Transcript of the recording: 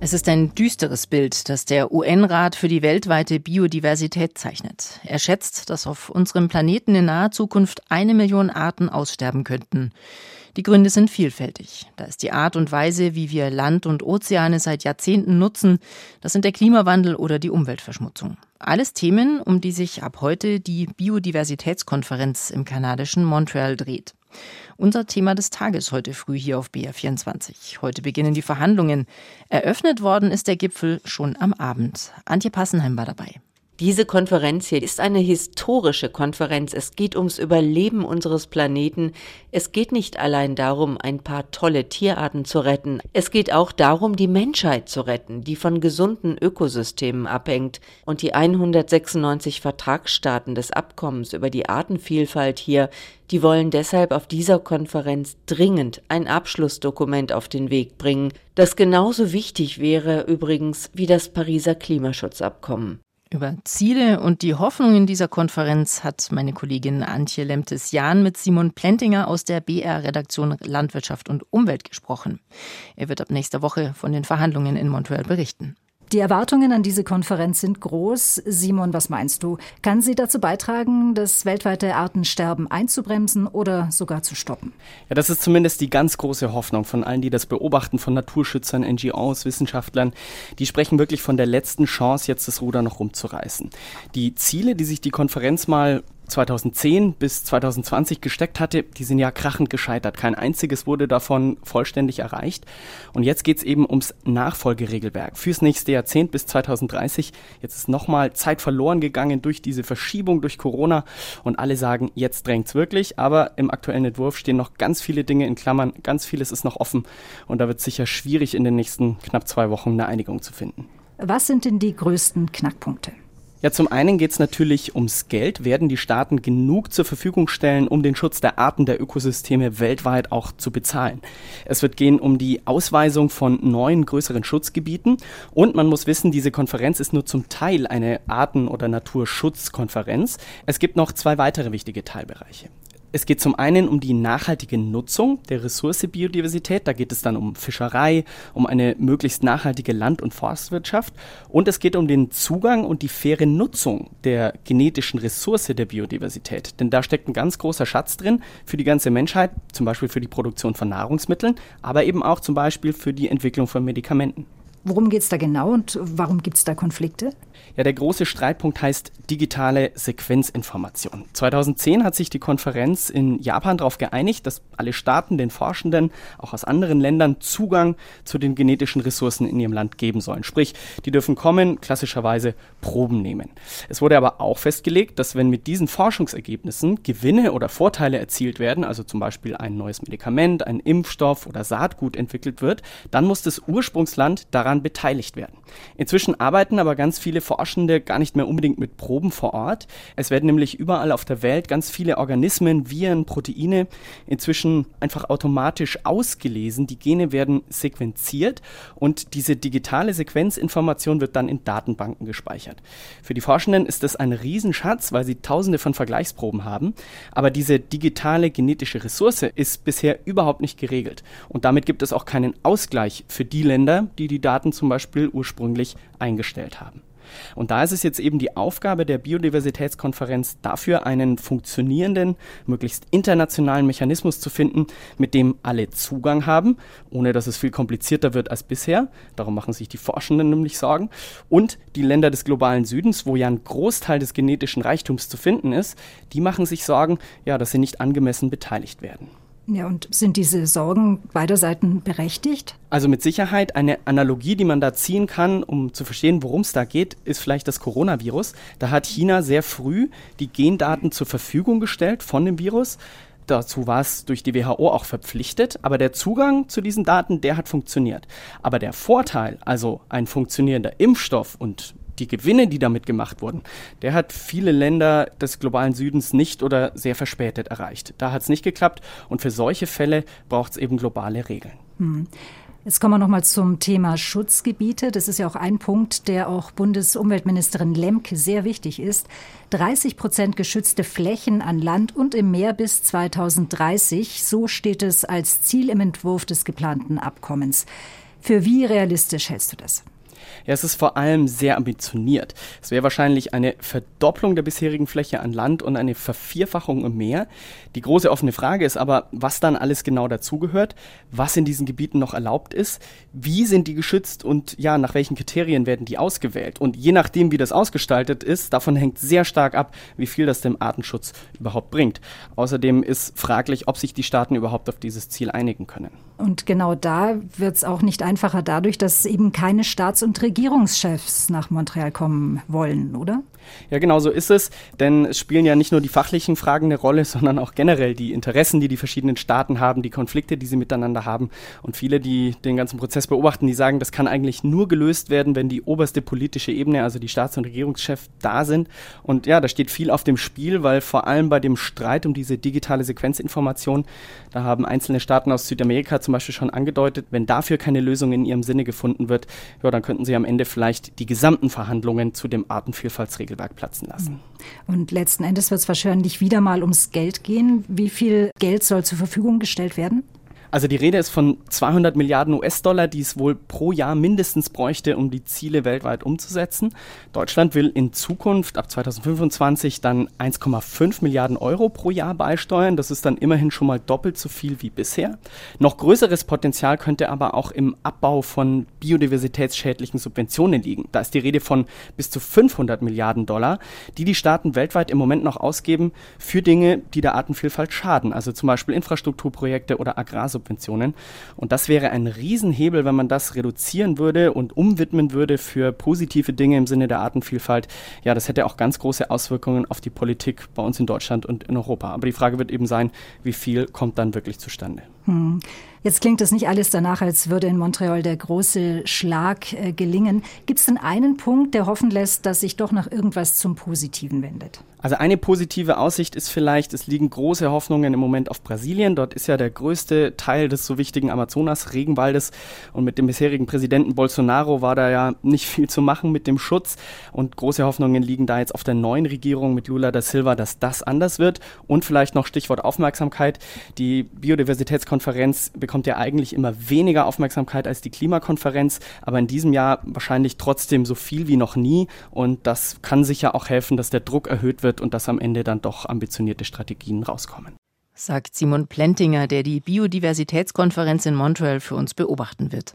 Es ist ein düsteres Bild, das der UN-Rat für die weltweite Biodiversität zeichnet. Er schätzt, dass auf unserem Planeten in naher Zukunft eine Million Arten aussterben könnten. Die Gründe sind vielfältig. Da ist die Art und Weise, wie wir Land und Ozeane seit Jahrzehnten nutzen. Das sind der Klimawandel oder die Umweltverschmutzung. Alles Themen, um die sich ab heute die Biodiversitätskonferenz im kanadischen Montreal dreht. Unser Thema des Tages heute früh hier auf BR24. Heute beginnen die Verhandlungen. Eröffnet worden ist der Gipfel schon am Abend. Antje Passenheim war dabei. Diese Konferenz hier ist eine historische Konferenz. Es geht ums Überleben unseres Planeten. Es geht nicht allein darum, ein paar tolle Tierarten zu retten. Es geht auch darum, die Menschheit zu retten, die von gesunden Ökosystemen abhängt. Und die 196 Vertragsstaaten des Abkommens über die Artenvielfalt hier, die wollen deshalb auf dieser Konferenz dringend ein Abschlussdokument auf den Weg bringen, das genauso wichtig wäre übrigens wie das Pariser Klimaschutzabkommen. Über Ziele und die Hoffnungen dieser Konferenz hat meine Kollegin Antje Lemtes-Jahn mit Simon Plentinger aus der BR-Redaktion Landwirtschaft und Umwelt gesprochen. Er wird ab nächster Woche von den Verhandlungen in Montreal berichten. Die Erwartungen an diese Konferenz sind groß. Simon, was meinst du? Kann sie dazu beitragen, das weltweite Artensterben einzubremsen oder sogar zu stoppen? Ja, das ist zumindest die ganz große Hoffnung von allen, die das beobachten, von Naturschützern, NGOs, Wissenschaftlern. Die sprechen wirklich von der letzten Chance, jetzt das Ruder noch rumzureißen. Die Ziele, die sich die Konferenz mal 2010 bis 2020 gesteckt hatte, die sind ja krachend gescheitert. Kein einziges wurde davon vollständig erreicht. Und jetzt geht es eben ums Nachfolgeregelwerk fürs nächste Jahrzehnt bis 2030. Jetzt ist nochmal Zeit verloren gegangen durch diese Verschiebung durch Corona. Und alle sagen, jetzt drängt's wirklich. Aber im aktuellen Entwurf stehen noch ganz viele Dinge in Klammern. Ganz vieles ist noch offen. Und da wird sicher schwierig, in den nächsten knapp zwei Wochen eine Einigung zu finden. Was sind denn die größten Knackpunkte? Ja, zum einen geht es natürlich ums Geld. Werden die Staaten genug zur Verfügung stellen, um den Schutz der Arten der Ökosysteme weltweit auch zu bezahlen? Es wird gehen um die Ausweisung von neuen größeren Schutzgebieten. Und man muss wissen, diese Konferenz ist nur zum Teil eine Arten- oder Naturschutzkonferenz. Es gibt noch zwei weitere wichtige Teilbereiche. Es geht zum einen um die nachhaltige Nutzung der Ressource Biodiversität. Da geht es dann um Fischerei, um eine möglichst nachhaltige Land- und Forstwirtschaft. Und es geht um den Zugang und die faire Nutzung der genetischen Ressource der Biodiversität. Denn da steckt ein ganz großer Schatz drin für die ganze Menschheit, zum Beispiel für die Produktion von Nahrungsmitteln, aber eben auch zum Beispiel für die Entwicklung von Medikamenten. Worum geht es da genau und warum gibt es da Konflikte? Ja, der große Streitpunkt heißt digitale Sequenzinformation. 2010 hat sich die Konferenz in Japan darauf geeinigt, dass alle Staaten den Forschenden auch aus anderen Ländern Zugang zu den genetischen Ressourcen in ihrem Land geben sollen. Sprich, die dürfen kommen, klassischerweise Proben nehmen. Es wurde aber auch festgelegt, dass wenn mit diesen Forschungsergebnissen Gewinne oder Vorteile erzielt werden, also zum Beispiel ein neues Medikament, ein Impfstoff oder Saatgut entwickelt wird, dann muss das Ursprungsland daran daran beteiligt werden. Inzwischen arbeiten aber ganz viele Forschende gar nicht mehr unbedingt mit Proben vor Ort. Es werden nämlich überall auf der Welt ganz viele Organismen, Viren, Proteine inzwischen einfach automatisch ausgelesen. Die Gene werden sequenziert und diese digitale Sequenzinformation wird dann in Datenbanken gespeichert. Für die Forschenden ist das ein Riesenschatz, weil sie tausende von Vergleichsproben haben. Aber diese digitale genetische Ressource ist bisher überhaupt nicht geregelt. Und damit gibt es auch keinen Ausgleich für die Länder, die die Daten zum Beispiel ursprünglich eingestellt haben. Und da ist es jetzt eben die Aufgabe der Biodiversitätskonferenz, dafür einen funktionierenden, möglichst internationalen Mechanismus zu finden, mit dem alle Zugang haben, ohne dass es viel komplizierter wird als bisher. Darum machen sich die Forschenden nämlich Sorgen. Und die Länder des globalen Südens, wo ja ein Großteil des genetischen Reichtums zu finden ist, die machen sich Sorgen, ja, dass sie nicht angemessen beteiligt werden. Ja, und sind diese Sorgen beider Seiten berechtigt? Also mit Sicherheit eine Analogie, die man da ziehen kann, um zu verstehen, worum es da geht, ist vielleicht das Coronavirus. Da hat China sehr früh die Gendaten zur Verfügung gestellt von dem Virus. Dazu war es durch die WHO auch verpflichtet, aber der Zugang zu diesen Daten, der hat funktioniert. Aber der Vorteil, also ein funktionierender Impfstoff und die Gewinne, die damit gemacht wurden, der hat viele Länder des globalen Südens nicht oder sehr verspätet erreicht. Da hat es nicht geklappt und für solche Fälle braucht es eben globale Regeln. Hm. Jetzt kommen wir noch mal zum Thema Schutzgebiete. Das ist ja auch ein Punkt, der auch Bundesumweltministerin Lemke sehr wichtig ist. 30 Prozent geschützte Flächen an Land und im Meer bis 2030. So steht es als Ziel im Entwurf des geplanten Abkommens. Für wie realistisch hältst du das? Ja, es ist vor allem sehr ambitioniert. Es wäre wahrscheinlich eine Verdopplung der bisherigen Fläche an Land und eine Vervierfachung im Meer. Die große offene Frage ist aber, was dann alles genau dazugehört, was in diesen Gebieten noch erlaubt ist, wie sind die geschützt und ja, nach welchen Kriterien werden die ausgewählt. Und je nachdem, wie das ausgestaltet ist, davon hängt sehr stark ab, wie viel das dem Artenschutz überhaupt bringt. Außerdem ist fraglich, ob sich die Staaten überhaupt auf dieses Ziel einigen können. Und genau da wird es auch nicht einfacher dadurch, dass eben keine Staats- und Regierungschefs nach Montreal kommen wollen, oder? Ja, genau so ist es, denn es spielen ja nicht nur die fachlichen Fragen eine Rolle, sondern auch generell die Interessen, die die verschiedenen Staaten haben, die Konflikte, die sie miteinander haben. Und viele, die den ganzen Prozess beobachten, die sagen, das kann eigentlich nur gelöst werden, wenn die oberste politische Ebene, also die Staats- und Regierungschefs, da sind. Und ja, da steht viel auf dem Spiel, weil vor allem bei dem Streit um diese digitale Sequenzinformation, da haben einzelne Staaten aus Südamerika zum Beispiel schon angedeutet, wenn dafür keine Lösung in ihrem Sinne gefunden wird, ja, dann könnten sie am Ende vielleicht die gesamten Verhandlungen zu dem Artenvielfaltsregeln Regelwerk platzen lassen. Und letzten Endes wird es wahrscheinlich wieder mal ums Geld gehen. Wie viel Geld soll zur Verfügung gestellt werden? Also die Rede ist von 200 Milliarden US-Dollar, die es wohl pro Jahr mindestens bräuchte, um die Ziele weltweit umzusetzen. Deutschland will in Zukunft ab 2025 dann 1,5 Milliarden Euro pro Jahr beisteuern. Das ist dann immerhin schon mal doppelt so viel wie bisher. Noch größeres Potenzial könnte aber auch im Abbau von biodiversitätsschädlichen Subventionen liegen. Da ist die Rede von bis zu 500 Milliarden Dollar, die die Staaten weltweit im Moment noch ausgeben für Dinge, die der Artenvielfalt schaden. Also zum Beispiel Infrastrukturprojekte oder Agrarsubventionen. Subventionen. Und das wäre ein Riesenhebel, wenn man das reduzieren würde und umwidmen würde für positive Dinge im Sinne der Artenvielfalt. Ja, das hätte auch ganz große Auswirkungen auf die Politik bei uns in Deutschland und in Europa. Aber die Frage wird eben sein, wie viel kommt dann wirklich zustande? Hm. Jetzt klingt das nicht alles danach, als würde in Montreal der große Schlag äh, gelingen. Gibt es denn einen Punkt, der hoffen lässt, dass sich doch noch irgendwas zum Positiven wendet? Also eine positive Aussicht ist vielleicht, es liegen große Hoffnungen im Moment auf Brasilien. Dort ist ja der größte Teil des so wichtigen Amazonas-Regenwaldes. Und mit dem bisherigen Präsidenten Bolsonaro war da ja nicht viel zu machen mit dem Schutz. Und große Hoffnungen liegen da jetzt auf der neuen Regierung mit Lula da Silva, dass das anders wird. Und vielleicht noch Stichwort Aufmerksamkeit. Die Biodiversitätskonferenz bekommt ja eigentlich immer weniger Aufmerksamkeit als die Klimakonferenz. Aber in diesem Jahr wahrscheinlich trotzdem so viel wie noch nie. Und das kann sicher auch helfen, dass der Druck erhöht wird und dass am Ende dann doch ambitionierte Strategien rauskommen. Sagt Simon Plentinger, der die Biodiversitätskonferenz in Montreal für uns beobachten wird.